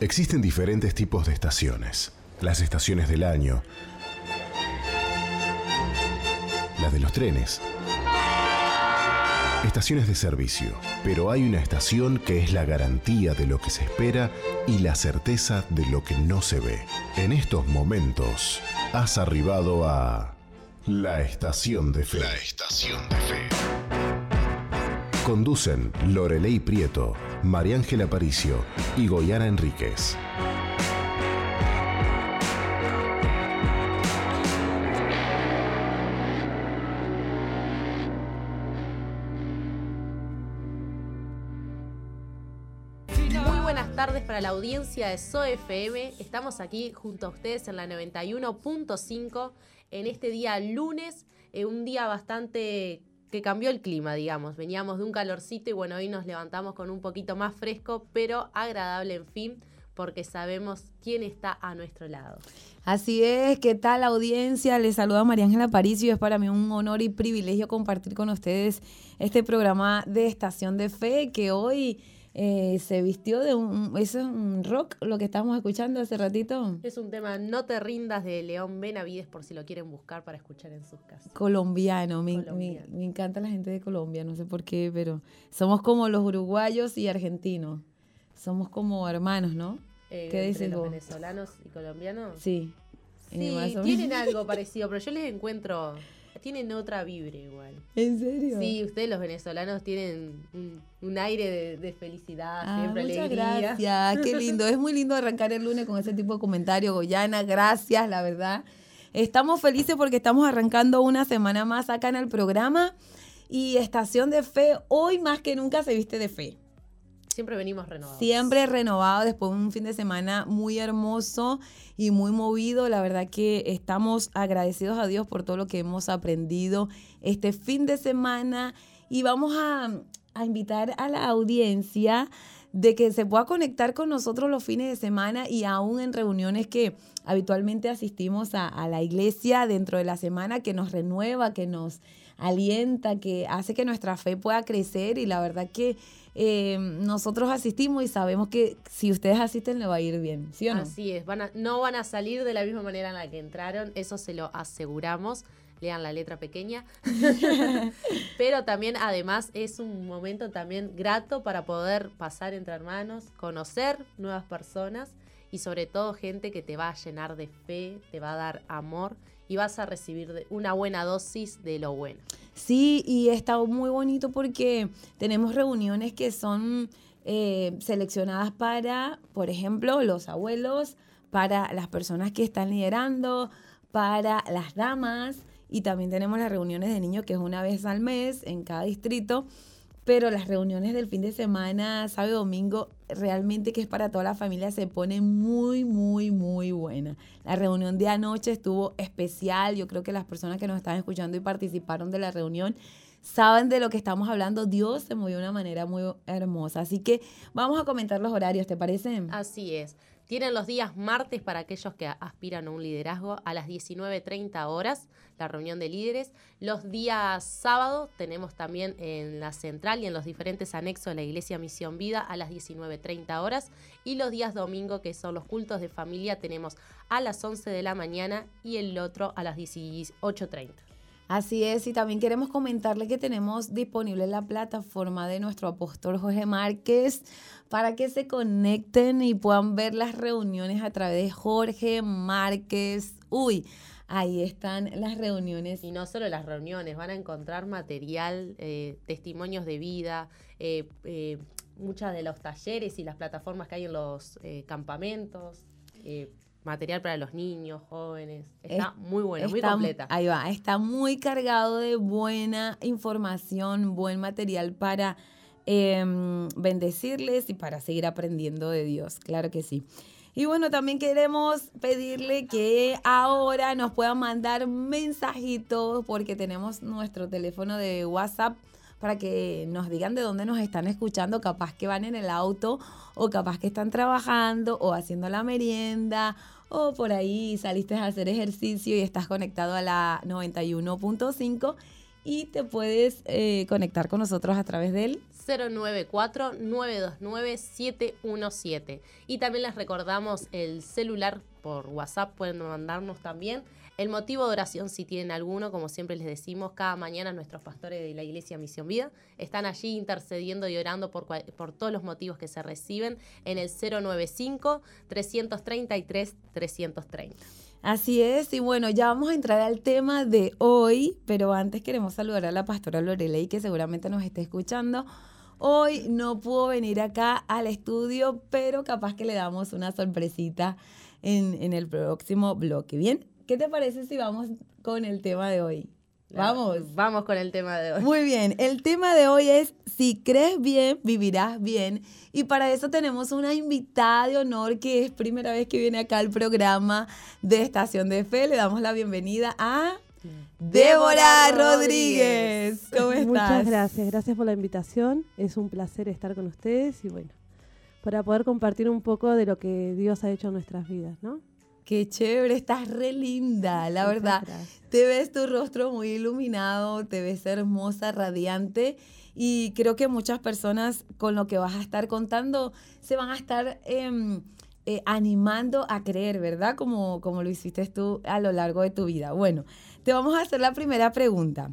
Existen diferentes tipos de estaciones. Las estaciones del año, las de los trenes, estaciones de servicio. Pero hay una estación que es la garantía de lo que se espera y la certeza de lo que no se ve. En estos momentos, has arribado a la estación de fe. La estación de fe. Conducen Lorelei Prieto, María Ángela Aparicio y Goyana Enríquez. Tardes para la audiencia de SOFM. Estamos aquí junto a ustedes en la 91.5 en este día lunes, eh, un día bastante que cambió el clima, digamos. Veníamos de un calorcito y bueno, hoy nos levantamos con un poquito más fresco, pero agradable en fin, porque sabemos quién está a nuestro lado. Así es, ¿qué tal audiencia? Les saluda María Ángela Paricio. Es para mí un honor y privilegio compartir con ustedes este programa de Estación de Fe que hoy eh, se vistió de un, eso es un rock, lo que estábamos escuchando hace ratito. Es un tema No te rindas de León Benavides por si lo quieren buscar para escuchar en sus casas. Colombiano, me, Colombiano. me- me encanta la gente de Colombia, no sé por qué, pero somos como los uruguayos y argentinos. Somos como hermanos, ¿no? Eh, ¿Qué entre dices los vos? venezolanos y colombianos. Sí. Sí, tienen algo parecido, pero yo les encuentro, tienen otra vibra igual. ¿En serio? Sí, ustedes los venezolanos tienen un, un aire de, de felicidad, Ah, siempre muchas alegría. gracias, qué lindo. Es muy lindo arrancar el lunes con ese tipo de comentario, Goyana. Gracias, la verdad. Estamos felices porque estamos arrancando una semana más acá en el programa y Estación de Fe hoy más que nunca se viste de fe. Siempre venimos renovados. Siempre renovado después de un fin de semana muy hermoso y muy movido. La verdad que estamos agradecidos a Dios por todo lo que hemos aprendido este fin de semana y vamos a, a invitar a la audiencia de que se pueda conectar con nosotros los fines de semana y aún en reuniones que habitualmente asistimos a, a la iglesia dentro de la semana, que nos renueva, que nos alienta, que hace que nuestra fe pueda crecer y la verdad que eh, nosotros asistimos y sabemos que si ustedes asisten le va a ir bien, ¿sí o no? Así es, van a- no van a salir de la misma manera en la que entraron, eso se lo aseguramos. Lean la letra pequeña. Pero también, además, es un momento también grato para poder pasar entre hermanos, conocer nuevas personas y sobre todo gente que te va a llenar de fe, te va a dar amor y vas a recibir una buena dosis de lo bueno. Sí, y está muy bonito porque tenemos reuniones que son eh, seleccionadas para, por ejemplo, los abuelos, para las personas que están liderando, para las damas, y también tenemos las reuniones de niños que es una vez al mes en cada distrito. Pero las reuniones del fin de semana, sábado domingo, realmente que es para toda la familia, se pone muy, muy, muy buena. La reunión de anoche estuvo especial. Yo creo que las personas que nos están escuchando y participaron de la reunión saben de lo que estamos hablando. Dios se movió de una manera muy hermosa. Así que vamos a comentar los horarios, ¿te parece? Así es. Tienen los días martes para aquellos que aspiran a un liderazgo a las 19.30 horas, la reunión de líderes. Los días sábado tenemos también en la central y en los diferentes anexos de la Iglesia Misión Vida a las 19.30 horas. Y los días domingo, que son los cultos de familia, tenemos a las 11 de la mañana y el otro a las 18.30. Así es, y también queremos comentarle que tenemos disponible la plataforma de nuestro apóstol Jorge Márquez para que se conecten y puedan ver las reuniones a través de Jorge Márquez. Uy, ahí están las reuniones. Y no solo las reuniones, van a encontrar material, eh, testimonios de vida, eh, eh, muchas de los talleres y las plataformas que hay en los eh, campamentos, material para los niños, jóvenes. Está muy bueno, muy Está- completa. Ahí va, está muy cargado de buena información, buen material para em, bendecirles y para seguir aprendiendo de Dios, claro que sí. Y bueno, también queremos pedirle que ahora nos puedan mandar mensajitos porque tenemos nuestro teléfono de WhatsApp para que nos digan de dónde nos están escuchando, capaz que van en el auto o capaz que están trabajando o haciendo la merienda o por ahí saliste a hacer ejercicio y estás conectado a la 91.5 y te puedes eh, conectar con nosotros a través del 094-929-717. Y también les recordamos el celular por WhatsApp, pueden mandarnos también el motivo de oración, si tienen alguno, como siempre les decimos, cada mañana nuestros pastores de la Iglesia Misión Vida están allí intercediendo y orando por, todos los motivos que se reciben en el 095-333-330. Así es, y bueno, ya vamos a entrar al tema de hoy, pero antes queremos saludar a la pastora Lorelei, que seguramente nos está escuchando. Hoy no pudo venir acá al estudio, pero capaz que le damos una sorpresita en, en el próximo bloque. Bien, ¿Qué te parece si vamos con el tema de hoy? Vamos. Vamos con el tema de hoy. Muy bien, el tema de hoy es si crees bien, vivirás bien. Y para eso tenemos una invitada de honor que es primera vez que viene acá al programa de Estación de Fe. Le damos la bienvenida a Débora Rodríguez. ¿Cómo estás? Muchas gracias, gracias por la invitación. Es un placer estar con ustedes y bueno, para poder compartir un poco de lo que Dios ha hecho en nuestras vidas, ¿no? Qué chévere, estás re linda, la verdad. Te ves tu rostro muy iluminado, te ves hermosa, radiante y creo que muchas personas con lo que vas a estar contando se van a estar em, eh, animando a creer, ¿verdad? Como, como lo hiciste tú a lo largo de tu vida. Bueno, te vamos a hacer la primera pregunta.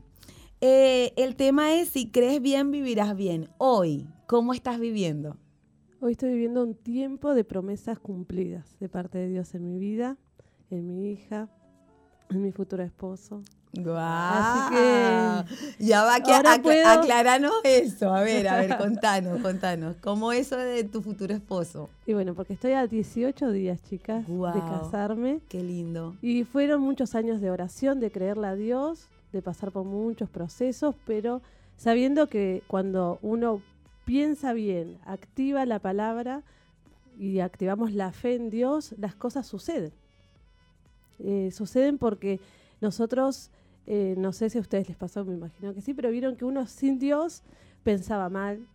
Eh, el tema es si crees bien, vivirás bien. Hoy, ¿cómo estás viviendo? Hoy estoy viviendo un tiempo de promesas cumplidas de parte de Dios en mi vida, en mi hija, en mi futuro esposo. Wow. Así que ya va que aclaranos eso. A ver, a ver, contanos, contanos. ¿Cómo eso de tu futuro esposo? Y bueno, porque estoy a 18 días, chicas, de casarme. Qué lindo. Y fueron muchos años de oración, de creerle a Dios, de pasar por muchos procesos, pero sabiendo que cuando uno piensa bien, activa la palabra y activamos la fe en Dios, las cosas suceden. Eh, suceden porque nosotros, eh, no sé si a ustedes les pasó, me imagino que sí, pero vieron que uno sin Dios pensaba mal,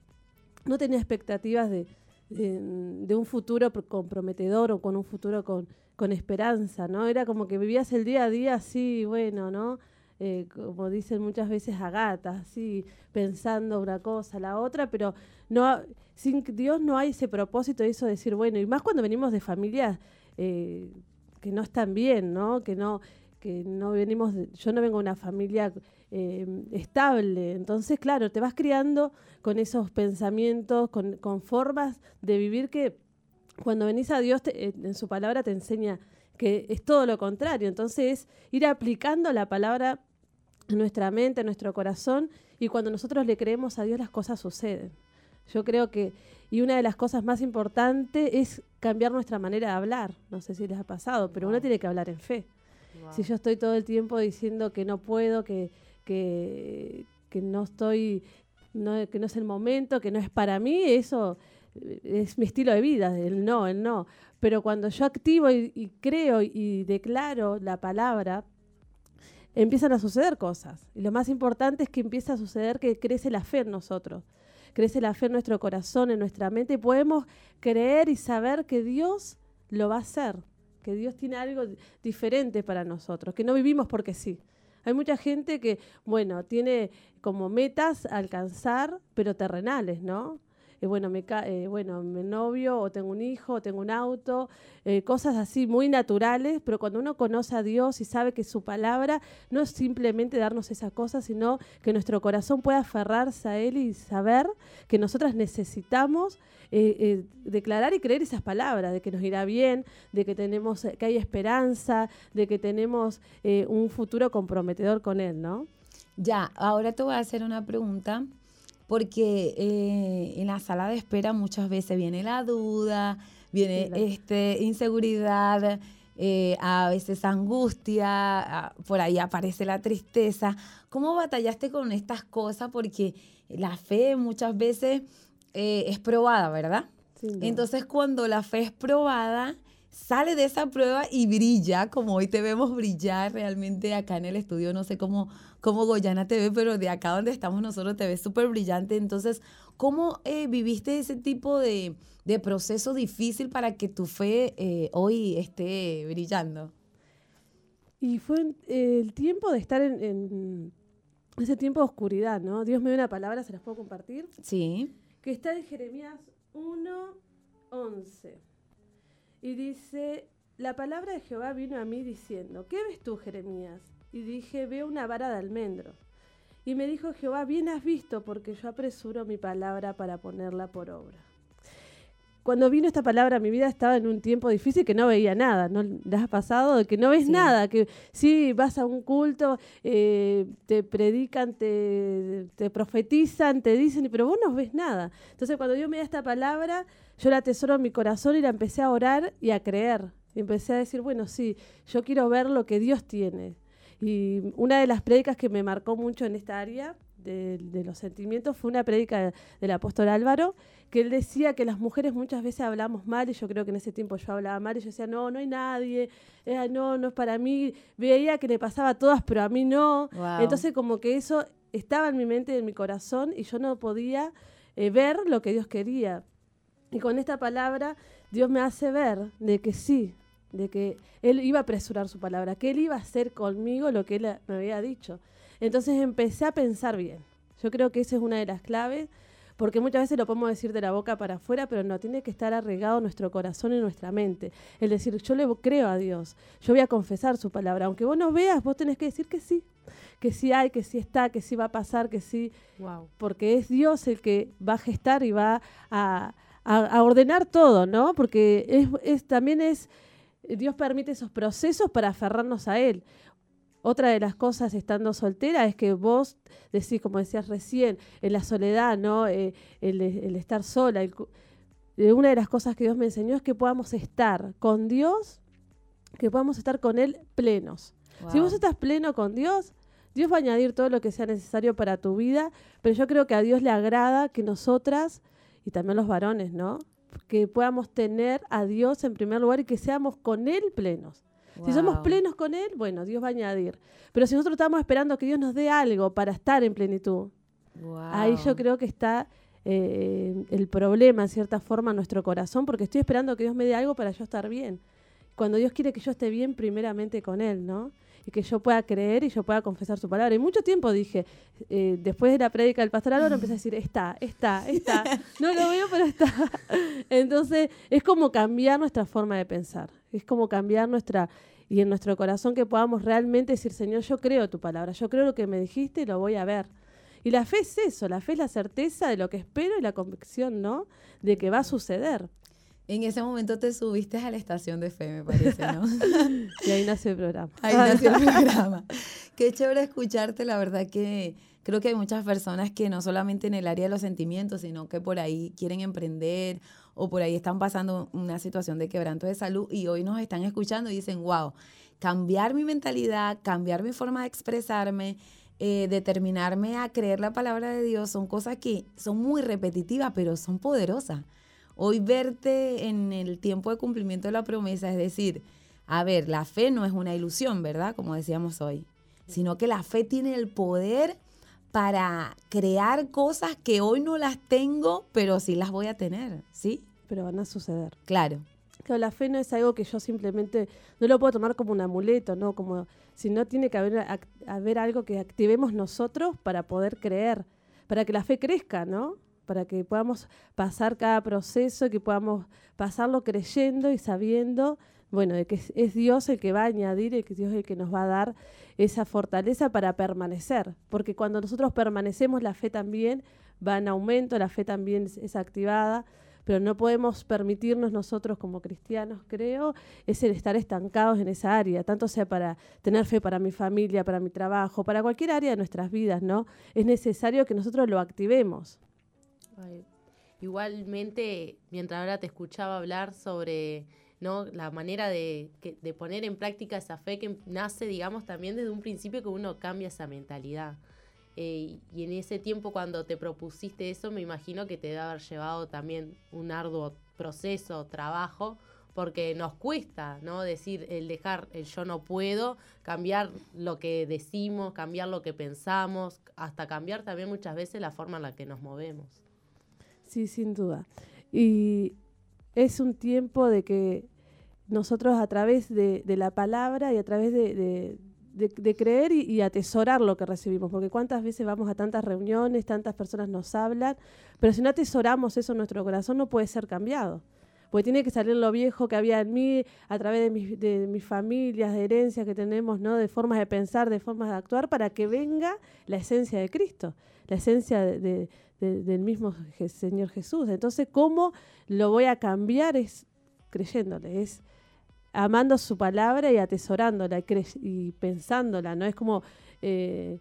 no tenía expectativas de, un futuro comprometedor o con un futuro con, con esperanza, ¿no? Era como que vivías el día a día así, bueno, ¿no? Eh, como dicen muchas veces, a gatas, pensando una cosa, la otra, pero no sin Dios no hay ese propósito de eso de decir, bueno, y más cuando venimos de familias eh, que no están bien, ¿no? Que no, que no venimos, yo no vengo de una familia eh, estable, entonces, claro, te vas criando con esos pensamientos, con, con formas de vivir que cuando venís a Dios en su palabra te enseña que es todo lo contrario. Entonces, ir aplicando la palabra en nuestra mente, en nuestro corazón, y cuando nosotros le creemos a Dios las cosas suceden. Yo creo que, y una de las cosas más importantes es cambiar nuestra manera de hablar. No sé si les ha pasado, pero uno tiene que hablar en fe. Si yo estoy todo el tiempo diciendo que no puedo, que, que, que no estoy, no, que no es el momento, que no es para mí, eso es mi estilo de vida, el no, el no. Pero cuando yo activo y, creo y declaro la palabra, empiezan a suceder cosas. Y lo más importante es que empieza a suceder que crece la fe en nosotros. Crece la fe en nuestro corazón, en nuestra mente, y podemos creer y saber que Dios lo va a hacer, que Dios tiene algo diferente para nosotros, que no vivimos porque sí. Hay mucha gente que, bueno, tiene como metas alcanzar, pero terrenales, ¿no? Eh, bueno, me eh, bueno, novio, o tengo un hijo, o tengo un auto, eh, cosas así muy naturales, pero cuando uno conoce a Dios y sabe que su palabra no es simplemente darnos esas cosas, sino que nuestro corazón pueda aferrarse a Él y saber que nosotras necesitamos declarar y creer esas palabras, de que nos irá bien, de que tenemos, que hay esperanza, de que tenemos un futuro comprometedor con Él, ¿no? Ya, ahora te voy a hacer una pregunta porque eh, en la sala de espera muchas veces viene la duda, viene este, inseguridad, eh, a veces angustia, por ahí aparece la tristeza. ¿Cómo batallaste con estas cosas? Porque la fe muchas veces eh, es probada, ¿verdad? Entonces cuando la fe es probada, sale de esa prueba y brilla, como hoy te vemos brillar realmente acá en el estudio, no sé cómo, cómo Goyana te ve, pero de acá donde estamos nosotros te ves súper brillante. Entonces, ¿cómo eh, viviste ese tipo de, proceso difícil para que tu fe eh, hoy esté brillando? Y fue el tiempo de estar en, ese tiempo de oscuridad, ¿no? Dios me dio una palabra, ¿se las puedo compartir? Sí. Que está en Jeremías 1, 11. Y dice, la palabra de Jehová vino a mí diciendo, ¿qué ves tú, Jeremías? Y dije, veo una vara de almendro. Y me dijo Jehová, bien has visto, porque yo apresuro mi palabra para ponerla por obra cuando vino esta palabra a mi vida estaba en un tiempo difícil que no veía nada, ¿no le has pasado? Que no ves nada, que sí, vas a un culto, eh, te predican, te, te, profetizan, te dicen, pero vos no ves nada. Entonces cuando Dios me da esta palabra, yo la atesoro en mi corazón y la empecé a orar y a creer. Y empecé a decir, bueno, sí, yo quiero ver lo que Dios tiene. Y una de las prédicas que me marcó mucho en esta área de, de los sentimientos fue una prédica del apóstol Álvaro, que él decía que las mujeres muchas veces hablamos mal, y yo creo que en ese tiempo yo hablaba mal, y yo decía, no, no hay nadie, eh, no, no es para mí, veía que le pasaba a todas, pero a mí no. Entonces como que eso estaba en mi mente en mi corazón, y yo no podía eh, ver lo que Dios quería. Y con esta palabra Dios me hace ver de que sí, de que Él iba a apresurar su palabra, que Él iba a hacer conmigo lo que Él me había dicho. Entonces empecé a pensar bien. Yo creo que esa es una de las claves porque muchas veces lo podemos decir de la boca para afuera, pero no, tiene que estar arraigado nuestro corazón y nuestra mente. Es decir, yo le creo a Dios, yo voy a confesar su palabra. Aunque vos no veas, vos tenés que decir que sí, que sí hay, que sí está, que sí va a pasar, que sí. Wow. Porque es Dios el que va a gestar y va a, ordenar todo, ¿no? Porque es, es, también es. Dios permite esos procesos para aferrarnos a Él. Otra de las cosas estando soltera es que vos decís, como decías recién, en la soledad, ¿no? Eh, el, estar sola. Eh, una de las cosas que Dios me enseñó es que podamos estar con Dios, que podamos estar con Él plenos. Si vos estás pleno con Dios, Dios va a añadir todo lo que sea necesario para tu vida, pero yo creo que a Dios le agrada que nosotras, y también los varones, ¿no? Que podamos tener a Dios en primer lugar y que seamos con Él plenos. Si somos plenos con Él, bueno, Dios va a añadir. Pero si nosotros estamos esperando que Dios nos dé algo para estar en plenitud, ahí yo creo que está eh, el problema, en cierta forma, en nuestro corazón, porque estoy esperando que Dios me dé algo para yo estar bien. Cuando Dios quiere que yo esté bien primeramente con Él, ¿no? Y que yo pueda creer y yo pueda confesar su palabra. Y mucho tiempo dije, eh, después de la prédica del pastor Álvaro, empecé a decir, está, está, está. No lo veo, pero está. Entonces, es como cambiar nuestra forma de pensar. Es como cambiar nuestra y en nuestro corazón que podamos realmente decir, Señor, yo creo tu palabra, yo creo lo que me dijiste y lo voy a ver. Y la fe es eso, la fe es la certeza de lo que espero y la convicción, ¿no? De que va a suceder. En ese momento te subiste a la estación de fe, me parece, ¿no? y ahí nació el programa. Ahí nació el programa. Qué chévere escucharte, la verdad que creo que hay muchas personas que no solamente en el área de los sentimientos, sino que por ahí quieren emprender o por ahí están pasando una situación de quebranto de salud y hoy nos están escuchando y dicen, wow, cambiar mi mentalidad, cambiar mi forma de expresarme, eh, determinarme a creer la palabra de Dios, son cosas que son muy repetitivas, pero son poderosas. Hoy verte en el tiempo de cumplimiento de la promesa, es decir, a ver, la fe no es una ilusión, ¿verdad? Como decíamos hoy, sino que la fe tiene el poder para crear cosas que hoy no las tengo, pero sí las voy a tener, ¿sí? Pero van a suceder. Claro. Claro, la fe no es algo que yo simplemente no lo puedo tomar como un amuleto, ¿no? Como sino tiene que haber, haber algo que activemos nosotros para poder creer, para que la fe crezca, ¿no? Para que podamos pasar cada proceso, que podamos pasarlo creyendo y sabiendo, bueno, de que es, Dios el que va a añadir y que Dios es el que nos va a dar esa fortaleza para permanecer, porque cuando nosotros permanecemos la fe también va en aumento, la fe también es, activada, pero no podemos permitirnos nosotros como cristianos, creo, es el estar estancados en esa área, tanto sea para tener fe para mi familia, para mi trabajo, para cualquier área de nuestras vidas, ¿no? Es necesario que nosotros lo activemos. Igualmente, mientras ahora te escuchaba hablar sobre ¿no? la manera de, de, poner en práctica esa fe que nace, digamos, también desde un principio que uno cambia esa mentalidad. Eh, y en ese tiempo cuando te propusiste eso, me imagino que te debe haber llevado también un arduo proceso, trabajo, porque nos cuesta, ¿no? Decir, el dejar el yo no puedo, cambiar lo que decimos, cambiar lo que pensamos, hasta cambiar también muchas veces la forma en la que nos movemos. Sí, sin duda. Y es un tiempo de que nosotros a través de, la palabra y a través de, de, creer y, atesorar lo que recibimos, porque cuántas veces vamos a tantas reuniones, tantas personas nos hablan, pero si no atesoramos eso en nuestro corazón no puede ser cambiado. Porque tiene que salir lo viejo que había en mí a través de, mis, de mis familias, de herencias que tenemos, ¿no? de formas de pensar, de formas de actuar, para que venga la esencia de Cristo, la esencia de, del mismo Señor Jesús. Entonces, ¿cómo lo voy a cambiar? Es creyéndole, es amando su palabra y atesorándola y, pensándola, ¿no? Es como eh,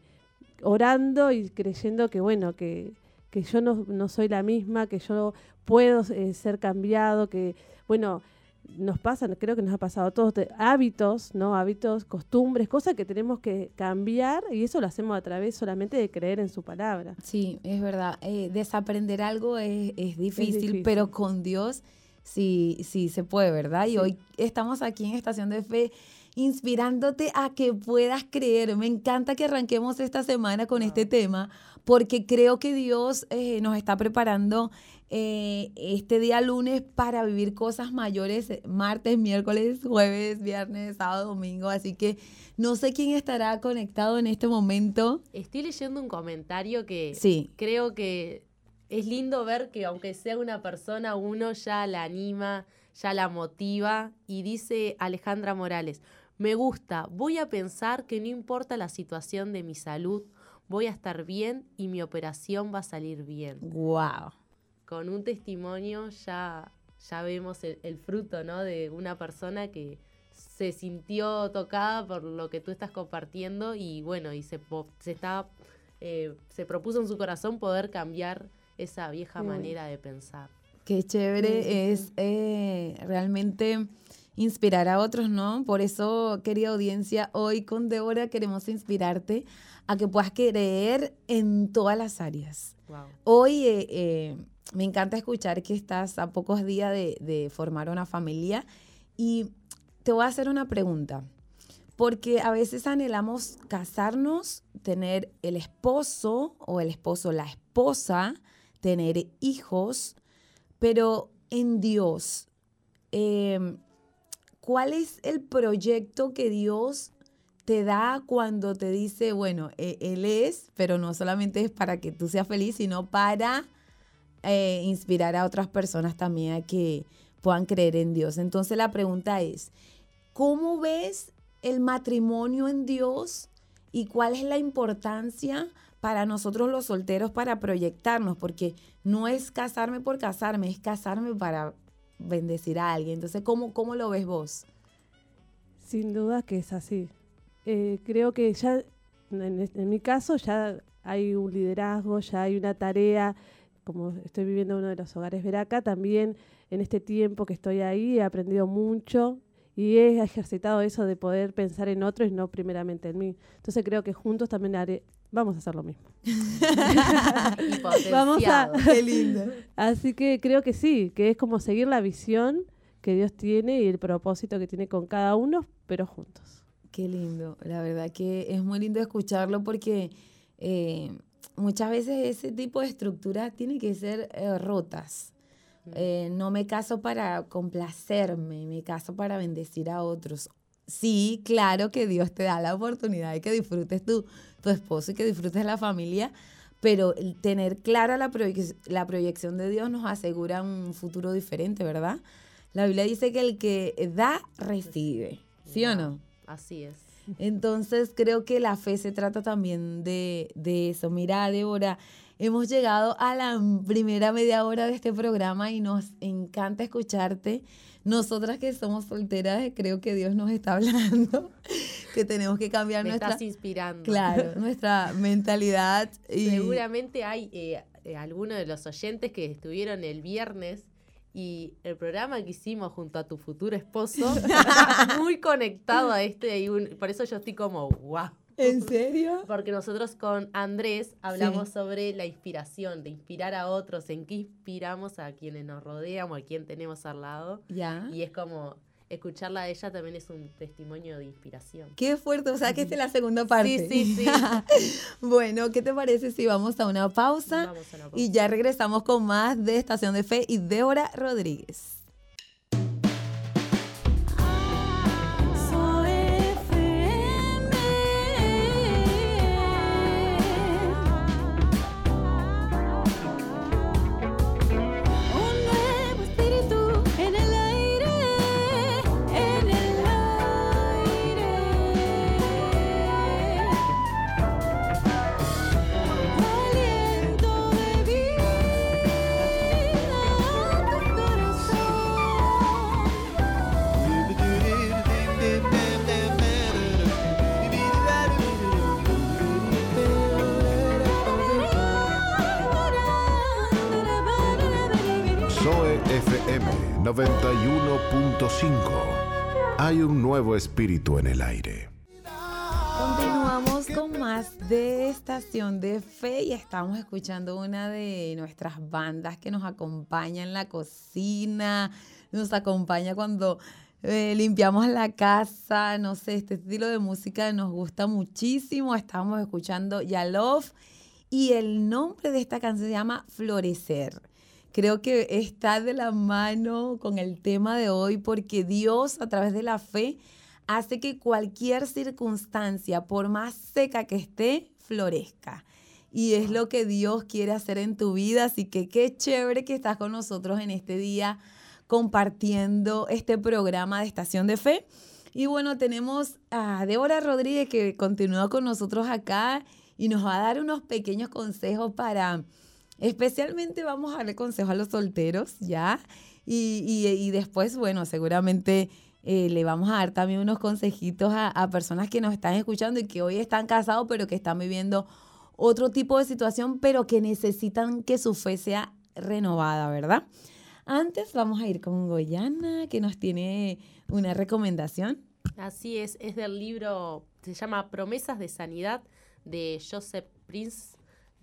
orando y creyendo que, bueno, que, que yo no, soy la misma, que yo puedo eh, ser cambiado, que, bueno, nos pasan, creo que nos ha pasado a todos, hábitos, ¿no? Hábitos, costumbres, cosas que tenemos que cambiar y eso lo hacemos a través solamente de creer en su palabra. Sí, es verdad. Eh, desaprender algo es, es, difícil, pero con Dios sí, sí se puede, ¿verdad? Y hoy estamos aquí en Estación de Fe inspirándote a que puedas creer. Me encanta que arranquemos esta semana con este tema porque creo que Dios eh, nos está preparando eh, este día lunes para vivir cosas mayores, martes, miércoles, jueves, viernes, sábado, domingo. Así que no sé quién estará conectado en este momento. Estoy leyendo un comentario que sí. creo que es lindo ver que aunque sea una persona, uno ya la anima, ya la motiva. Y dice Alejandra Morales, me gusta, voy a pensar que no importa la situación de mi salud, voy a estar bien y mi operación va a salir bien. Wow. Con un testimonio ya, ya vemos el, fruto, ¿no? De una persona que se sintió tocada por lo que tú estás compartiendo y bueno, y se, se está, eh, se propuso en su corazón poder cambiar esa vieja manera de pensar. Qué chévere es eh, realmente inspirar a otros, ¿no? Por eso, querida audiencia, hoy con Débora queremos inspirarte a que puedas creer en todas las áreas. Hoy eh, eh, me encanta escuchar que estás a pocos días de, de formar una familia y te voy a hacer una pregunta porque a veces anhelamos casarnos, tener el esposo o el esposo, la esposa, tener hijos, pero en Dios, em, ¿cuál es el proyecto que Dios te da cuando te dice, bueno, e, Él es, pero no solamente es para que tú seas feliz, sino para eh, inspirar a otras personas también a que puedan creer en Dios? Entonces la pregunta es, ¿cómo ves el matrimonio en Dios y cuál es la importancia para nosotros los solteros para proyectarnos, porque no es casarme por casarme, es casarme para bendecir a alguien. Entonces, ¿cómo, cómo lo ves vos? Sin duda que es así. Eh, creo que ya, en, mi caso, ya hay un liderazgo, ya hay una tarea, como estoy viviendo en uno de los hogares Veraca, también en este tiempo que estoy ahí he aprendido mucho y he ejercitado eso de poder pensar en otros y no primeramente en mí. Entonces creo que juntos también haré, vamos a hacer lo mismo. vamos a, qué lindo. Así que creo que sí, que es como seguir la visión que Dios tiene y el propósito que tiene con cada uno, pero juntos. Qué lindo, la verdad que es muy lindo escucharlo porque eh, muchas veces ese tipo de estructuras tienen que ser eh, rotas. Eh, no me caso para complacerme, me caso para bendecir a otros. Sí, claro que Dios te da la oportunidad de que disfrutes tu, tu esposo y que disfrutes la familia, pero tener clara la, la proyección de Dios nos asegura un futuro diferente, ¿verdad? La Biblia dice que el que da, recibe, ¿sí o no? Así es. Entonces creo que la fe se trata también de, de eso. Mira, Débora, hemos llegado a la primera media hora de este programa y nos encanta escucharte. Nosotras que somos solteras, creo que Dios nos está hablando, que tenemos que cambiar Me nuestra... Estás inspirando. Claro, nuestra mentalidad. Y... Seguramente hay eh, eh, algunos de los oyentes que estuvieron el viernes y el programa que hicimos junto a tu futuro esposo muy conectado a este y por eso yo estoy como, wow. ¿En serio? Porque nosotros con Andrés hablamos sobre la inspiración, de inspirar a otros, en qué inspiramos a quienes nos rodean o a quien tenemos al lado. Ya. Y es como escucharla a ella también es un testimonio de inspiración. Qué fuerte, o sea que esta es la segunda parte. Sí, sí, sí. bueno, ¿qué te parece si vamos a una pausa? Vamos a una pausa. Y ya regresamos con más de Estación de Fe y Débora Rodríguez. Hay un nuevo espíritu en el aire. Continuamos con más de Estación de Fe y estamos escuchando una de nuestras bandas que nos acompaña en la cocina, nos acompaña cuando eh, limpiamos la casa, no sé, este estilo de música nos gusta muchísimo. Estamos escuchando Yalov y el nombre de esta canción se llama Florecer. Creo que está de la mano con el tema de hoy porque Dios a través de la fe hace que cualquier circunstancia, por más seca que esté, florezca. Y es lo que Dios quiere hacer en tu vida. Así que qué chévere que estás con nosotros en este día compartiendo este programa de Estación de Fe. Y bueno, tenemos a Débora Rodríguez que continúa con nosotros acá y nos va a dar unos pequeños consejos para, especialmente vamos a darle consejos a los solteros, ¿ya? Y, después, bueno, seguramente eh, le vamos a dar también unos consejitos a, a, personas que nos están escuchando y que hoy están casados, pero que están viviendo otro tipo de situación, pero que necesitan que su fe sea renovada, ¿verdad? Antes vamos a ir con Goyana, que nos tiene una recomendación. Así es, es del libro, se llama Promesas de Sanidad de Joseph Prince.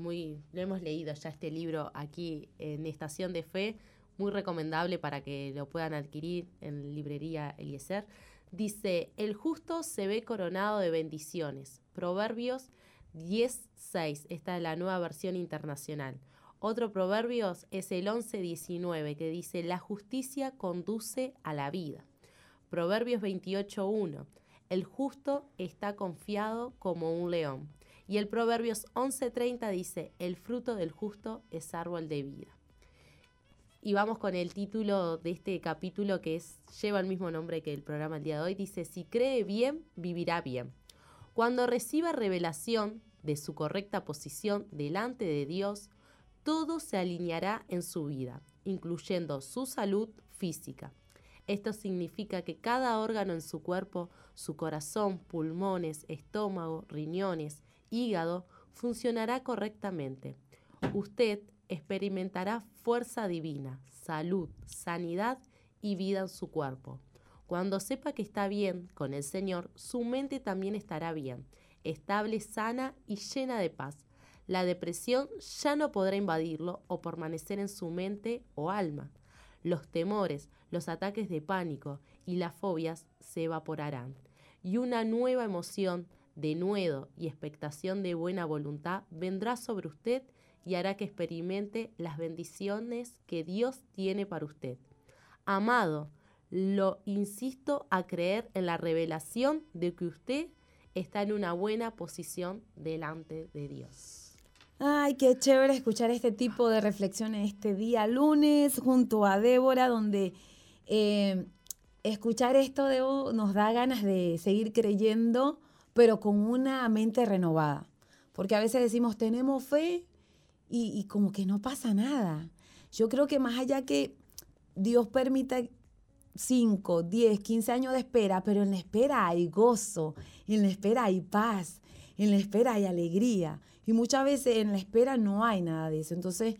Muy, lo hemos leído ya este libro aquí en Estación de Fe, muy recomendable para que lo puedan adquirir en librería Eliezer. Dice, el justo se ve coronado de bendiciones. Proverbios 10.6, esta es la nueva versión internacional. Otro proverbio es el 11.19 que dice, la justicia conduce a la vida. Proverbios 28.1, el justo está confiado como un león. Y el Proverbios 11.30 dice, el fruto del justo es árbol de vida. Y vamos con el título de este capítulo que lleva el mismo nombre que el programa el día de hoy. Dice, si cree bien, vivirá bien. Cuando reciba revelación de su correcta posición delante de Dios, todo se alineará en su vida, incluyendo su salud física. Esto significa que cada órgano en su cuerpo, su corazón, pulmones, estómago, riñones, hígado, funcionará correctamente. Usted experimentará fuerza divina, salud, sanidad y vida en su cuerpo. Cuando sepa que está bien con el Señor, su mente también estará bien, estable, sana y llena de paz la depresión ya no podrá invadirlo o permanecer en su mente o alma. Los temores, los ataques de pánico y las fobias se evaporarán. Y una nueva emoción de nuevo y expectación de buena voluntad vendrá sobre usted y hará que experimente las bendiciones que Dios tiene para usted. Amado, lo insisto a creer en la revelación de que usted está en una buena posición delante de Dios. Ay, qué chévere escuchar este tipo de reflexiones este día lunes junto a Débora, donde eh, escuchar esto nos da ganas de seguir creyendo, pero con una mente renovada. Porque a veces decimos, tenemos fe y, como que no pasa nada. Yo creo que más allá que Dios permita 5, 10, 15 años de espera, pero en la espera hay gozo, en la espera hay paz, en la espera hay alegría. Y muchas veces en la espera no hay nada de eso. Entonces,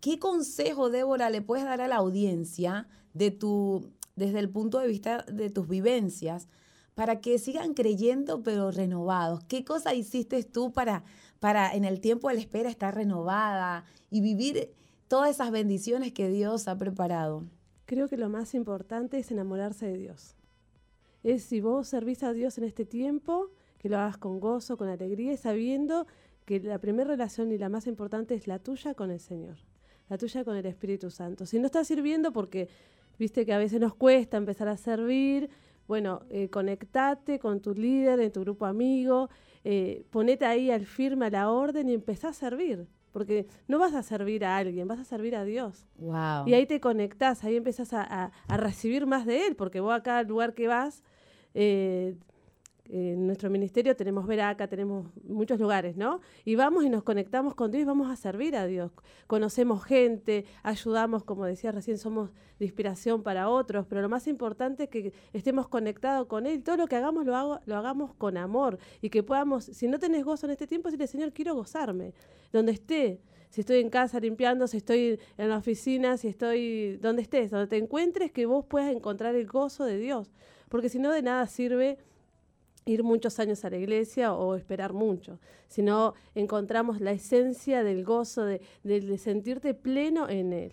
¿qué consejo, Débora, le puedes dar a la audiencia de tu, desde el punto de vista de tus vivencias para que sigan creyendo pero renovados? ¿Qué cosa hiciste tú para, para en el tiempo de la espera estar renovada y vivir todas esas bendiciones que Dios ha preparado? Creo que lo más importante es enamorarse de Dios. Es si vos servís a Dios en este tiempo, que lo hagas con gozo, con alegría y sabiendo que la primera relación y la más importante es la tuya con el Señor, la tuya con el Espíritu Santo. Si no estás sirviendo porque, viste que a veces nos cuesta empezar a servir, bueno, eh, conectate con tu líder, en tu grupo amigo, eh, ponete ahí al firme, a la orden y empezá a servir. Porque no vas a servir a alguien, vas a servir a Dios. Wow. Y ahí te conectás, ahí empezás a, recibir más de Él, porque vos a cada lugar que vas, eh, en nuestro ministerio tenemos Veraca, tenemos muchos lugares, ¿no? Y vamos y nos conectamos con Dios y vamos a servir a Dios. Conocemos gente, ayudamos, como decía recién, somos de inspiración para otros, pero lo más importante es que estemos conectados con Él. Todo lo que hagamos lo, hago, lo hagamos con amor y que podamos, si no tenés gozo en este tiempo, decirle, Señor, quiero gozarme, donde esté si estoy en casa limpiando, si estoy en la oficina, si estoy donde estés, donde te encuentres, que vos puedas encontrar el gozo de Dios. Porque si no, de nada sirve ir muchos años a la iglesia o esperar mucho, sino encontramos la esencia del gozo, de, sentirte pleno en Él,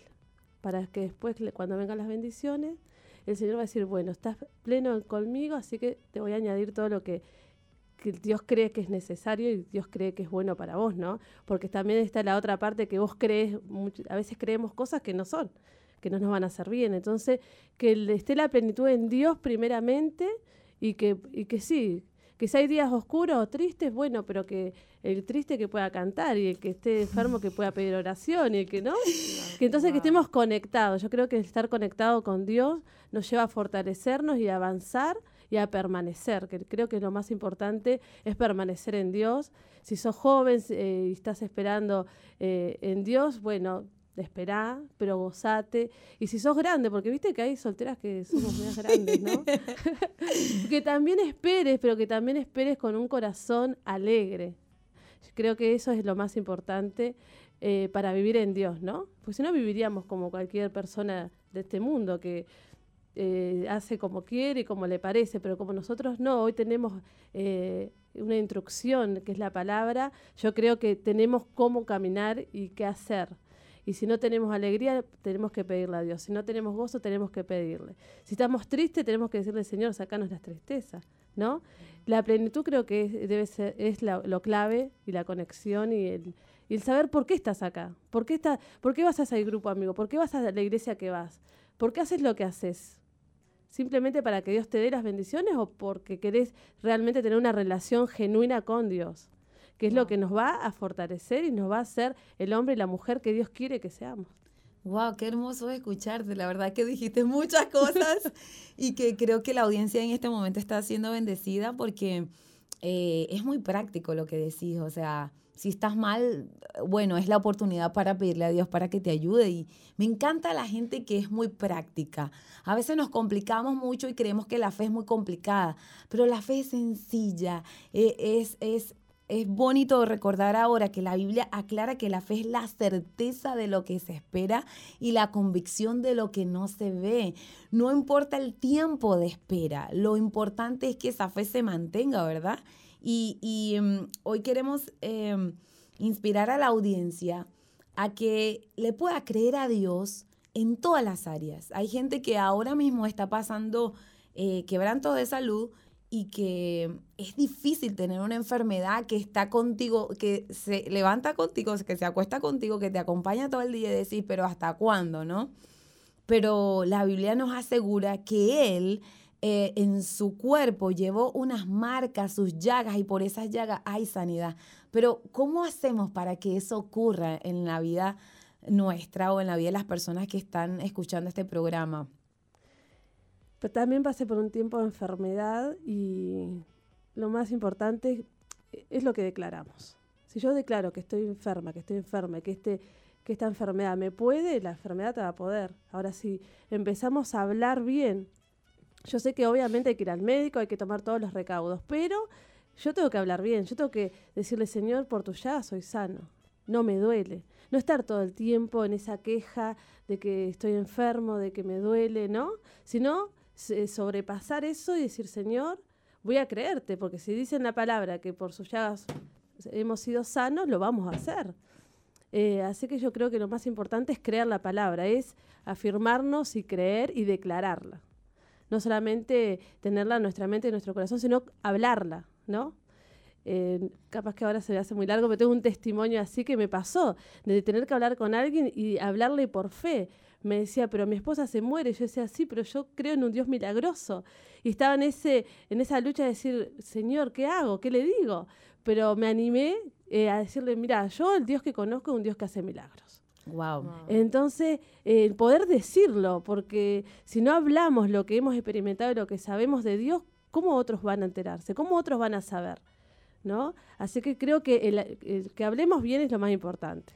para que después, cuando vengan las bendiciones, el Señor va a decir, bueno, estás pleno conmigo, así que te voy a añadir todo lo que, que Dios cree que es necesario y Dios cree que es bueno para vos, ¿no? Porque también está la otra parte que vos crees, a veces creemos cosas que no son, que no nos van a hacer bien. Entonces, que esté la plenitud en Dios primeramente y que, y que sí, que si hay días oscuros o tristes, bueno, pero que el triste que pueda cantar y el que esté enfermo que pueda pedir oración y el que no, que entonces que estemos conectados. Yo creo que estar conectado con Dios nos lleva a fortalecernos y a avanzar y a permanecer, que creo que lo más importante es permanecer en Dios. Si sos joven eh, y estás esperando eh, en Dios, bueno, esperá, pero gozate. Y si sos grande, porque viste que hay solteras que somos muy grandes, ¿no? que también esperes, pero que también esperes con un corazón alegre. creo que eso es lo más importante eh, para vivir en Dios, ¿no? Porque si no viviríamos como cualquier persona de este mundo que eh, hace como quiere y como le parece, pero como nosotros no, hoy tenemos eh, una instrucción que es la palabra, yo creo que tenemos cómo caminar y qué hacer. Y si no tenemos alegría, tenemos que pedirle a Dios. Si no tenemos gozo, tenemos que pedirle. Si estamos tristes, tenemos que decirle, Señor, sacanos las tristezas, ¿no? La plenitud creo que es, debe ser, es lo clave y la conexión y el, saber por qué estás acá. ¿Por qué, ¿Por qué vas a ese grupo, amigo? ¿Por qué vas a la iglesia que vas? ¿Por qué haces lo que haces? ¿Simplemente para que Dios te dé las bendiciones o porque querés realmente tener una relación genuina con Dios? Que es lo que nos va a fortalecer y nos va a hacer el hombre y la mujer que Dios quiere que seamos. Wow, qué hermoso escucharte. La verdad que dijiste muchas cosas y que creo que la audiencia en este momento está siendo bendecida porque eh, es muy práctico lo que decís. O sea, si estás mal, bueno, es la oportunidad para pedirle a Dios para que te ayude. Y me encanta la gente que es muy práctica. A veces nos complicamos mucho y creemos que la fe es muy complicada, pero la fe es sencilla, eh, es, es es bonito recordar ahora que la Biblia aclara que la fe es la certeza de lo que se espera y la convicción de lo que no se ve. No importa el tiempo de espera, lo importante es que esa fe se mantenga, ¿verdad? Y, em, hoy queremos em, inspirar a la audiencia a que le pueda creer a Dios en todas las áreas. Hay gente que ahora mismo está pasando eh, quebranto de salud y que es difícil tener una enfermedad que está contigo, que se levanta contigo, que se acuesta contigo, que te acompaña todo el día y decís, pero ¿hasta cuándo, no? Pero la Biblia nos asegura que Él eh, en su cuerpo llevó unas marcas, sus llagas, y por esas llagas hay sanidad. Pero ¿cómo hacemos para que eso ocurra en la vida nuestra o en la vida de las personas que están escuchando este programa? Pero también pasé por un tiempo de enfermedad y lo más importante es lo que declaramos. Si yo declaro que estoy enferma, que estoy enferma, que, este, que esta enfermedad me puede, la enfermedad te va a poder. Ahora, si empezamos a hablar bien, yo sé que obviamente hay que ir al médico, hay que tomar todos los recaudos, pero yo tengo que hablar bien, yo tengo que decirle, Señor, por tu ya soy sano, no me duele. No estar todo el tiempo en esa queja de que estoy enfermo, de que me duele, ¿no? Sino sobrepasar eso y decir, Señor, voy a creerte, porque si dicen la palabra que por sus llagas hemos sido sanos, lo vamos a hacer. Eh, así que yo creo que lo más importante es creer la palabra, es afirmarnos y creer y declararla. No solamente tenerla en nuestra mente y en nuestro corazón, sino hablarla, ¿no? Eh, capaz que ahora se me hace muy largo, pero tengo un testimonio así que me pasó, de tener que hablar con alguien y hablarle por fe me decía, pero mi esposa se muere. Yo decía, sí, pero yo creo en un Dios milagroso. Y estaba en, ese, en esa lucha de decir, Señor, ¿qué hago? ¿Qué le digo? Pero me animé eh, a decirle, mira, yo el Dios que conozco es un Dios que hace milagros. Wow. Entonces, el poder decirlo, porque si no hablamos lo que hemos experimentado y lo que sabemos de Dios, ¿cómo otros van a enterarse? ¿Cómo otros van a saber? ¿No? Así que creo que el que hablemos bien es lo más importante.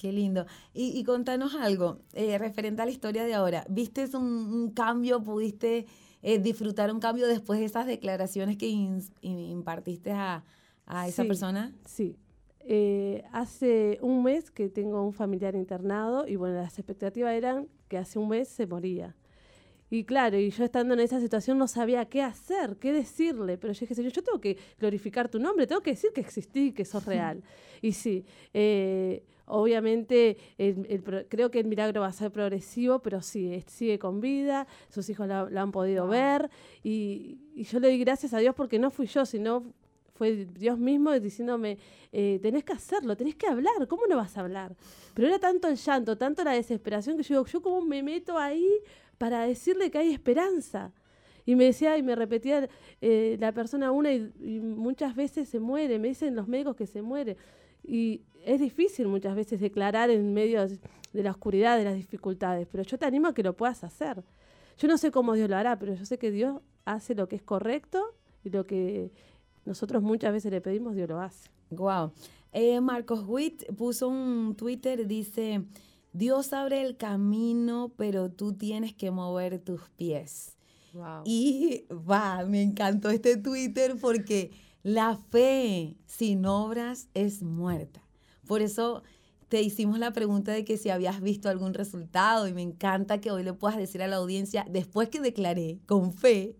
Qué lindo. Y, contanos algo eh, referente a la historia de ahora. ¿Viste un, cambio? ¿Pudiste eh, disfrutar un cambio después de esas declaraciones que impartiste a, esa persona? Sí. eh, hace un mes que tengo un familiar internado y bueno, las expectativas eran que hace un mes se moría. Y claro, y yo estando en esa situación no sabía qué hacer, qué decirle, pero yo dije, Señor, yo tengo que glorificar tu nombre, tengo que decir que existí, que sos real. y sí, eh, obviamente creo que el milagro va a ser progresivo, pero sí, sigue con vida, sus hijos la, han podido ver, y, y yo le doy gracias a Dios porque no fui yo, sino fue Dios mismo diciéndome, eh, tenés que hacerlo, tenés que hablar, ¿cómo no vas a hablar? Pero era tanto el llanto, tanto la desesperación que yo digo, yo cómo me meto ahí para decirle que hay esperanza. Y me decía y me repetía eh, la persona una y, muchas veces se muere, me dicen los médicos que se muere. Y es difícil muchas veces declarar en medio de la oscuridad, de las dificultades, pero yo te animo a que lo puedas hacer. Yo no sé cómo Dios lo hará, pero yo sé que Dios hace lo que es correcto y lo que nosotros muchas veces le pedimos, Dios lo hace. Wow. Eh, Marcos Witt puso un Twitter, dice, Dios abre el camino, pero tú tienes que mover tus pies. Wow. Y va, me encantó este Twitter porque la fe sin obras es muerta. Por eso te hicimos la pregunta de que si habías visto algún resultado y me encanta que hoy le puedas decir a la audiencia, después que declaré con fe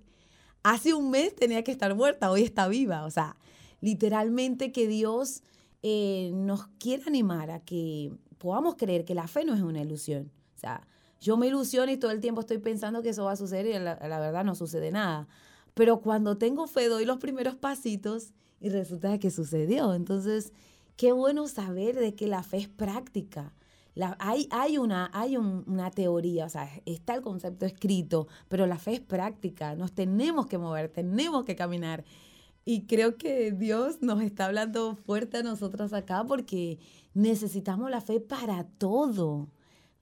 hace un mes tenía que estar muerta, hoy está viva. O sea, literalmente que Dios eh, nos quiere animar a que podamos creer que la fe no es una ilusión. O sea, yo me ilusiono y todo el tiempo estoy pensando que eso va a suceder y la, la verdad no sucede nada. Pero cuando tengo fe doy los primeros pasitos y resulta que sucedió. Entonces, qué bueno saber de que la fe es práctica hay, hay, una, hay una teoría, o sea, está el concepto escrito, pero la fe es práctica, nos tenemos que mover, tenemos que caminar. Y creo que Dios nos está hablando fuerte a nosotros acá porque necesitamos la fe para todo,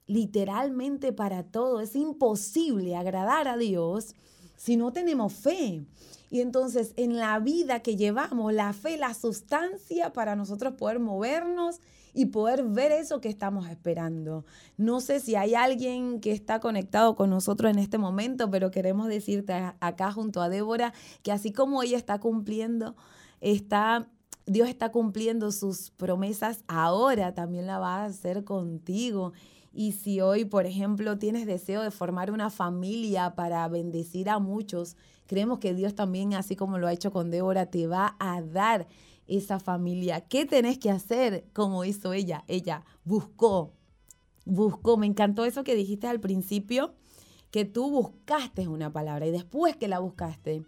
literalmente para todo. Es imposible agradar a Dios si no tenemos fe. Y entonces en la vida que llevamos, la fe, la sustancia para nosotros poder movernos y poder ver eso que estamos esperando. No sé si hay alguien que está conectado con nosotros en este momento, pero queremos decirte acá junto a Débora que así como ella está cumpliendo, está Dios está cumpliendo sus promesas, ahora también la va a hacer contigo. Y si hoy, por ejemplo, tienes deseo de formar una familia para bendecir a muchos, creemos que Dios también, así como lo ha hecho con Débora, te va a dar esa familia. ¿Qué tenés que hacer como hizo ella? Ella buscó, buscó. Me encantó eso que dijiste al principio, que tú buscaste una palabra y después que la buscaste,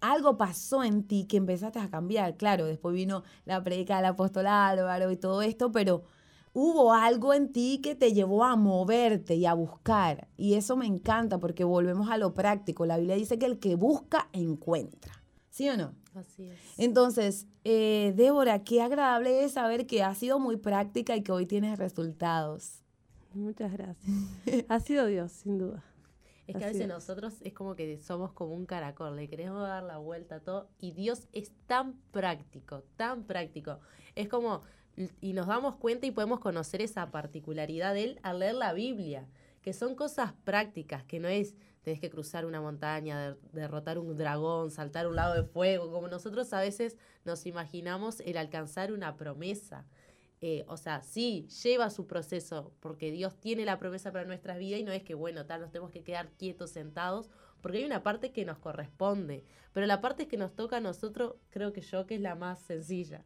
algo pasó en ti que empezaste a cambiar. Claro, después vino la predica del apóstol Álvaro y todo esto, pero hubo algo en ti que te llevó a moverte y a buscar. Y eso me encanta porque volvemos a lo práctico. La Biblia dice que el que busca, encuentra. ¿Sí o no? Así es. Entonces, eh, Débora, qué agradable es saber que ha sido muy práctica y que hoy tienes resultados. Muchas gracias. ha sido Dios, sin duda. Es que a veces nosotros es como que somos como un caracol, le queremos dar la vuelta a todo y Dios es tan práctico, tan práctico. Es como, y nos damos cuenta y podemos conocer esa particularidad de Él al leer la Biblia, que son cosas prácticas, que no es tenés que cruzar una montaña, derrotar un dragón, saltar un lado de fuego, como nosotros a veces nos imaginamos el alcanzar una promesa. Eh, o sea, sí, lleva su proceso, porque Dios tiene la promesa para nuestras vidas y no es que, bueno, tal, nos tenemos que quedar quietos, sentados, porque hay una parte que nos corresponde, pero la parte que nos toca a nosotros, creo que yo que es la más sencilla.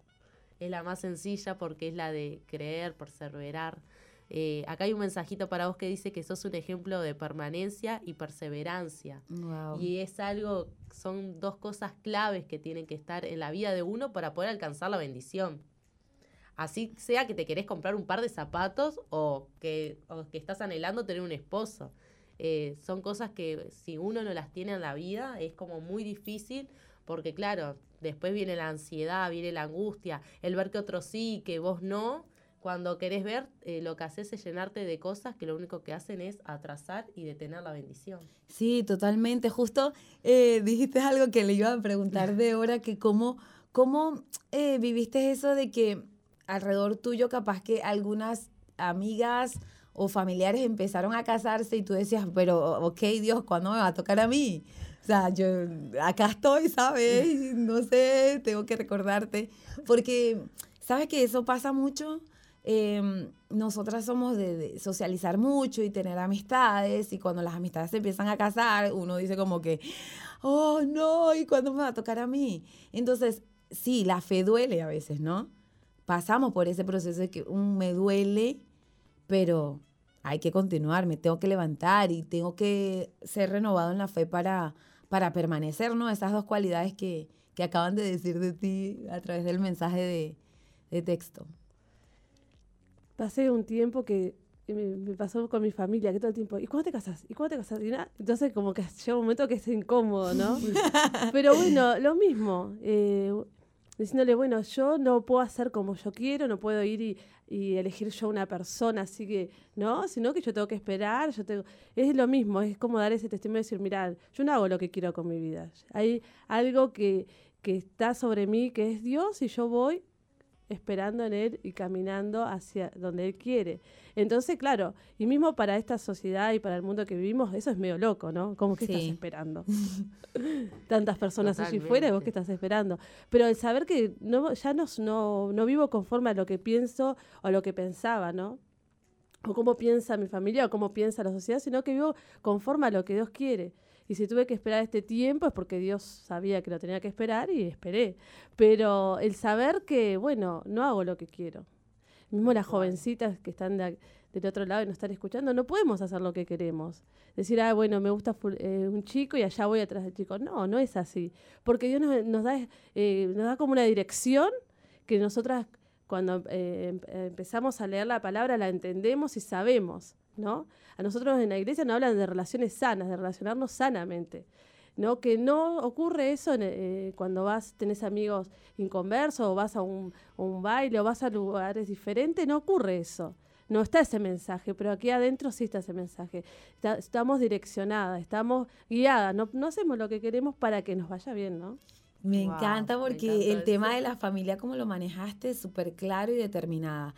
Es la más sencilla porque es la de creer, perseverar, eh, acá hay un mensajito para vos que dice que sos un ejemplo de permanencia y perseverancia. Y es algo, son dos cosas claves que tienen que estar en la vida de uno para poder alcanzar la bendición. Así sea que te querés comprar un par de zapatos o que, que estás anhelando tener un esposo. Eh, son cosas que si uno no las tiene en la vida es como muy difícil porque claro, después viene la ansiedad, viene la angustia, el ver que otros sí, que vos no, cuando querés ver, eh, lo que haces es llenarte de cosas que lo único que hacen es atrasar y detener la bendición. Sí, totalmente. Justo eh, dijiste algo que le iba a preguntar de ahora, que cómo, cómo viviste eso de que alrededor tuyo capaz que algunas amigas o familiares empezaron a casarse y tú decías, pero ok Dios, ¿cuándo me va a tocar a mí? O sea, yo acá estoy, ¿sabes? No sé, tengo que recordarte. Porque ¿Sabes que eso pasa mucho? Em, nosotras somos de, de, socializar mucho y tener amistades y cuando las amistades se empiezan a casar, uno dice como que, oh no, ¿y cuándo me va a tocar a mí? Entonces, sí, la fe duele a veces, ¿no? Pasamos por ese proceso de que un me duele, pero hay que continuar, me tengo que levantar y tengo que ser renovado en la fe para, para permanecer, ¿no? Esas dos cualidades que, que acaban de decir de ti a través del mensaje de, de texto. Pasé un tiempo que me, me, pasó con mi familia, que todo el tiempo, ¿y cuándo te casas? ¿Y cuándo te casas? Y nada, entonces como que llega un momento que es incómodo, ¿no? Pero bueno, lo mismo, eh, diciéndole, bueno, yo no puedo hacer como yo quiero, no puedo ir y, y, elegir yo una persona, así que, ¿no? Sino que yo tengo que esperar, yo tengo... Es lo mismo, es como dar ese testimonio y decir, mira, yo no hago lo que quiero con mi vida. Hay algo que, que está sobre mí, que es Dios, y yo voy esperando en Él y caminando hacia donde Él quiere. Entonces, claro, y mismo para esta sociedad y para el mundo que vivimos, eso es medio loco, ¿no? Como que sí. estás esperando. Tantas personas allí fuera y vos que estás esperando. Pero el saber que no, ya no, no, no vivo conforme a lo que pienso o a lo que pensaba, ¿no? O cómo piensa mi familia o cómo piensa la sociedad, sino que vivo conforme a lo que Dios quiere. Y si tuve que esperar este tiempo es porque Dios sabía que lo tenía que esperar y esperé. Pero el saber que, bueno, no hago lo que quiero. Mismo las jovencitas que están de, del otro lado y nos están escuchando, no podemos hacer lo que queremos. Decir, ah, bueno, me gusta eh, un chico y allá voy atrás del chico. No, no es así. Porque Dios nos, nos da, eh, nos da como una dirección que nosotras cuando eh, empezamos a leer la palabra la entendemos y sabemos. ¿No? A nosotros en la iglesia nos hablan de relaciones sanas, de relacionarnos sanamente. ¿no? Que no ocurre eso eh, cuando vas, tenés amigos inconversos, o vas a un, un, baile, o vas a lugares diferentes, no ocurre eso. No está ese mensaje, pero aquí adentro sí está ese mensaje. Está, estamos direccionadas, estamos guiadas, no, no, hacemos lo que queremos para que nos vaya bien, ¿no? Me wow, encanta porque me el eso. tema de la familia, como lo manejaste, es súper claro y determinada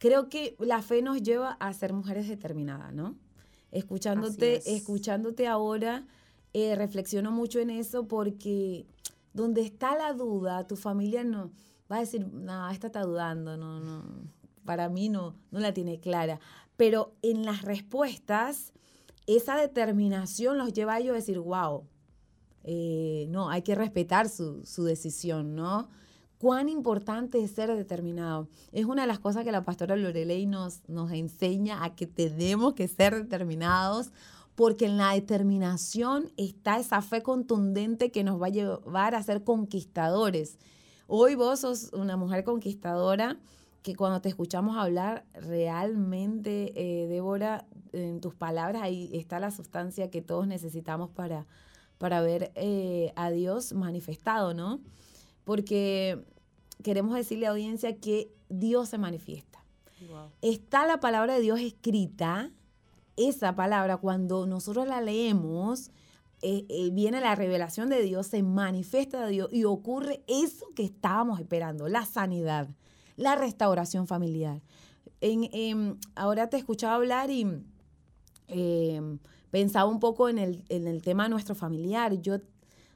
creo que la fe nos lleva a ser mujeres determinadas, ¿no? Escuchándote, escuchándote ahora, eh, reflexiono mucho en eso porque donde está la duda, tu familia no va a decir, no, esta está dudando, no, no, para mí no, no la tiene clara. Pero en las respuestas, esa determinación los lleva a ellos a decir, wow, eh, no, hay que respetar su, su decisión, ¿no? Cuán importante es ser determinado. Es una de las cosas que la pastora Lorelei nos, nos enseña a que tenemos que ser determinados, porque en la determinación está esa fe contundente que nos va a llevar a ser conquistadores. Hoy vos sos una mujer conquistadora que cuando te escuchamos hablar realmente, eh, Débora, en tus palabras ahí está la sustancia que todos necesitamos para, para ver eh, a Dios manifestado, ¿no? Porque queremos decirle a la audiencia que Dios se manifiesta. Wow. Está la palabra de Dios escrita, esa palabra cuando nosotros la leemos, eh, eh, viene la revelación de Dios, se manifiesta de Dios y ocurre eso que estábamos esperando, la sanidad, la restauración familiar. En, en, ahora te escuchaba hablar y eh, pensaba un poco en el, en el tema de nuestro familiar. Yo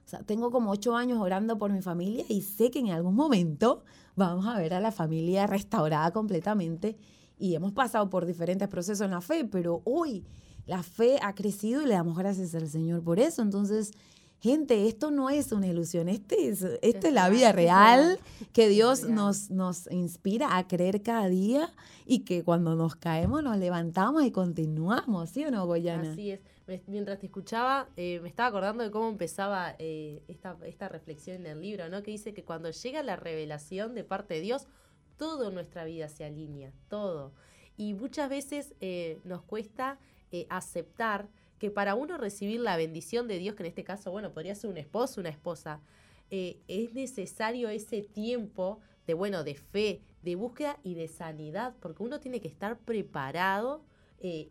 o sea, tengo como ocho años orando por mi familia y sé que en algún momento vamos a ver a la familia restaurada completamente y hemos pasado por diferentes procesos en la fe, pero hoy la fe ha crecido y le damos gracias al Señor por eso. Entonces, gente, esto no es una ilusión, este es, esta es la vida real que Dios nos, nos inspira a creer cada día y que cuando nos caemos nos levantamos y continuamos, ¿sí o no, Goyana? Así es mientras te escuchaba, eh, me estaba acordando de cómo empezaba eh, esta, esta reflexión en el libro, ¿no? Que dice que cuando llega la revelación de parte de Dios, todo nuestra vida se alinea, todo. Y muchas veces eh, nos cuesta eh, aceptar que para uno recibir la bendición de Dios, que en este caso, bueno, podría ser un esposo, una esposa, es necesario ese tiempo de, bueno, de fe, de búsqueda y de sanidad, porque uno tiene que estar preparado eh,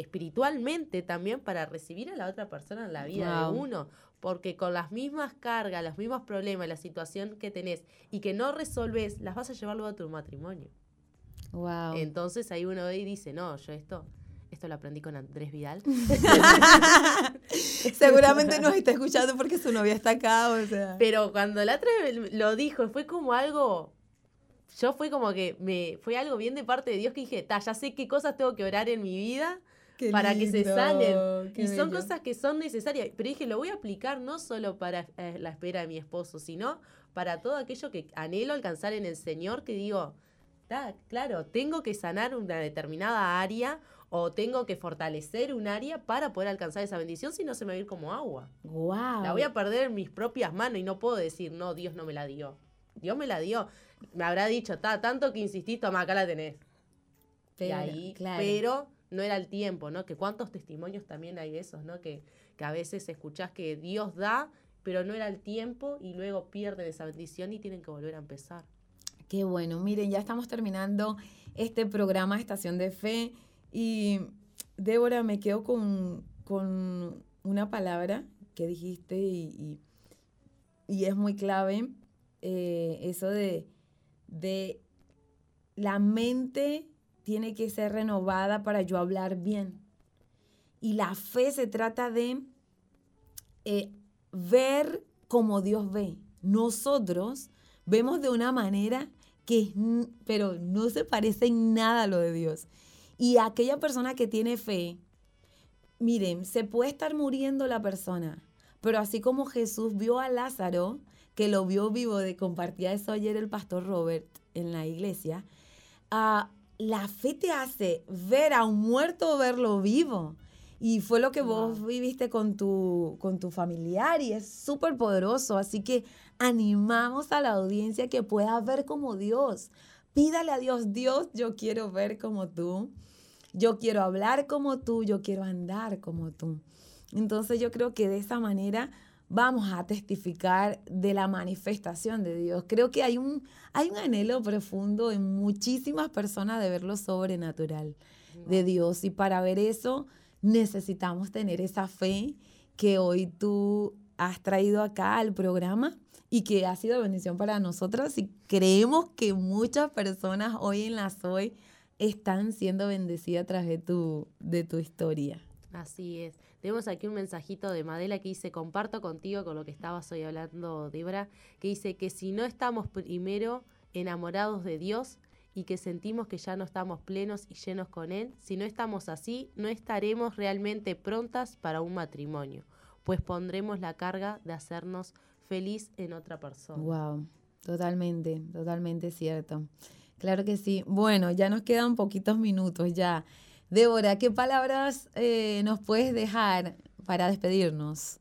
espiritualmente también para recibir a la otra persona en la vida wow. de uno. Porque con las mismas cargas, los mismos problemas, la situación que tenés y que no resolves, las vas a llevar luego a tu matrimonio. Wow. Entonces ahí uno ve y dice, no, yo esto, esto lo aprendí con Andrés Vidal. Seguramente nos está escuchando porque su novia está acá, o sea. Pero cuando la otra lo dijo, fue como algo yo fue como que me fue algo bien de parte de Dios que dije, ta, ya sé qué cosas tengo que orar en mi vida Qué para que se sanen. qué Y son bello. cosas que son necesarias. Pero dije, lo voy a aplicar no solo para eh, la espera de mi esposo, sino para todo aquello que anhelo alcanzar en el Señor, que digo, ta, claro, tengo que sanar una determinada área o tengo que fortalecer un área para poder alcanzar esa bendición, si no se me va a ir como agua. Wow. La voy a perder en mis propias manos y no puedo decir, no, Dios no me la dio. Dios me la dio. Me habrá dicho, ta, tanto que insistí, toma, acá la tenés. Pero, y ahí, claro. pero no era el tiempo, ¿no? Que cuántos testimonios también hay de esos, ¿no? Que, que a veces escuchás que Dios da, pero no era el tiempo y luego pierden esa bendición y tienen que volver a empezar. Qué bueno. Miren, ya estamos terminando este programa Estación de Fe y Débora, me quedo con, con una palabra que dijiste y, y- es muy clave, eh, eso de, de la mente tiene que ser renovada para yo hablar bien. Y la fe se trata de eh, ver como Dios ve. Nosotros vemos de una manera que pero no se parece en nada a lo de Dios. Y aquella persona que tiene fe, miren, se puede estar muriendo la persona, pero así como Jesús vio a Lázaro, que lo vio vivo, de compartía eso ayer el pastor Robert en la iglesia, ah, la fe te hace ver a un muerto, verlo vivo. Y fue lo que vos viviste con tu, con tu familiar y es súper poderoso. Así que animamos a la audiencia que pueda ver como Dios. Pídale a Dios, Dios, yo quiero ver como tú. Yo quiero hablar como tú, yo quiero andar como tú. Entonces yo creo que de esa manera vamos a testificar de la manifestación de Dios. Creo que hay un, hay un anhelo profundo en muchísimas personas de ver lo sobrenatural de Dios. Y para ver eso necesitamos tener esa fe que hoy tú has traído acá al programa y que ha sido bendición para nosotros. Y creemos que muchas personas hoy en la Soy están siendo bendecidas a través de tu, de tu historia. Así es. Tenemos aquí un mensajito de Madela que dice, comparto contigo con lo que estabas hoy hablando, Débora, que dice que si no estamos primero enamorados de Dios y que sentimos que ya no estamos plenos y llenos con Él, si no estamos así, no estaremos realmente prontas para un matrimonio, pues pondremos la carga de hacernos feliz en otra persona. Wow, totalmente, totalmente cierto. Claro que sí. Bueno, ya nos quedan poquitos minutos ya. Débora, ¿qué palabras eh, nos puedes dejar para despedirnos?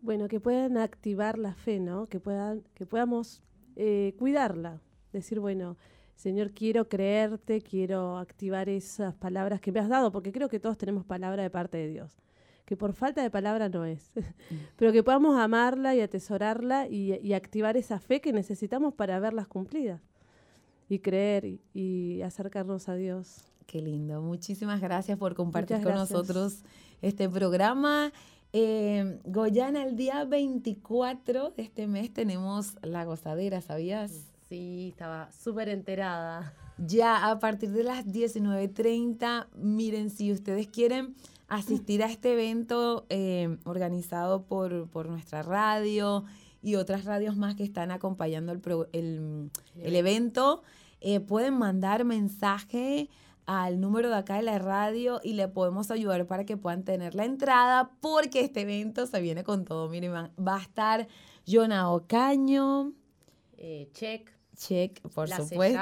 Bueno, que puedan activar la fe, ¿no? Que puedan, que podamos eh, cuidarla. Decir, bueno, Señor, quiero creerte, quiero activar esas palabras que me has dado, porque creo que todos tenemos palabra de parte de Dios. Que por falta de palabra no es. Pero que podamos amarla y atesorarla y, activar esa fe que necesitamos para verlas cumplidas. Y creer y acercarnos a Dios. Qué lindo. Muchísimas gracias por compartir con nosotros este programa. Eh, Goyana, el día 24 de este mes tenemos la gozadera, ¿sabías? Sí, estaba súper enterada. Ya a partir de las 19.30, miren, si ustedes quieren asistir a este evento eh, organizado por, por nuestra radio y otras radios más que están acompañando el, pro- el- el evento, eh, pueden mandar mensaje al número de acá de la radio y le podemos ayudar para que puedan tener la entrada porque este evento se viene con todo. Miren, va, a estar Jonah Ocaño, Eh, check. check, por La supuesto.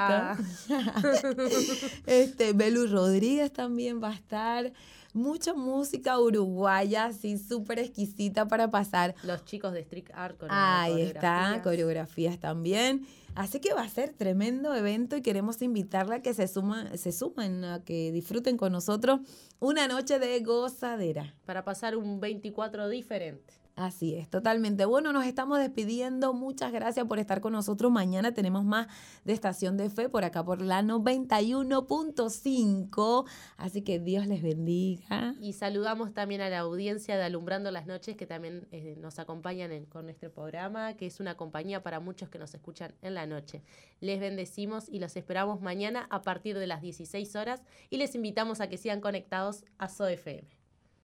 Este, Belu Rodríguez también va a estar. Mucha música uruguaya, así súper exquisita para pasar. Los chicos de Street Art con Ahí está, coreografías. coreografías también. Así que va a ser tremendo evento y queremos invitarla a que se, suma, se sumen, a que disfruten con nosotros una noche de gozadera. Para pasar un 24 diferente. Así es, totalmente. Bueno, nos estamos despidiendo. Muchas gracias por estar con nosotros. Mañana tenemos más de Estación de Fe por acá por la 91.5. Así que Dios les bendiga. Y saludamos también a la audiencia de Alumbrando las Noches que también eh, nos acompañan con nuestro programa, que es una compañía para muchos que nos escuchan en la noche. Les bendecimos y los esperamos mañana a partir de las 16 horas y les invitamos a que sigan conectados a SOFM.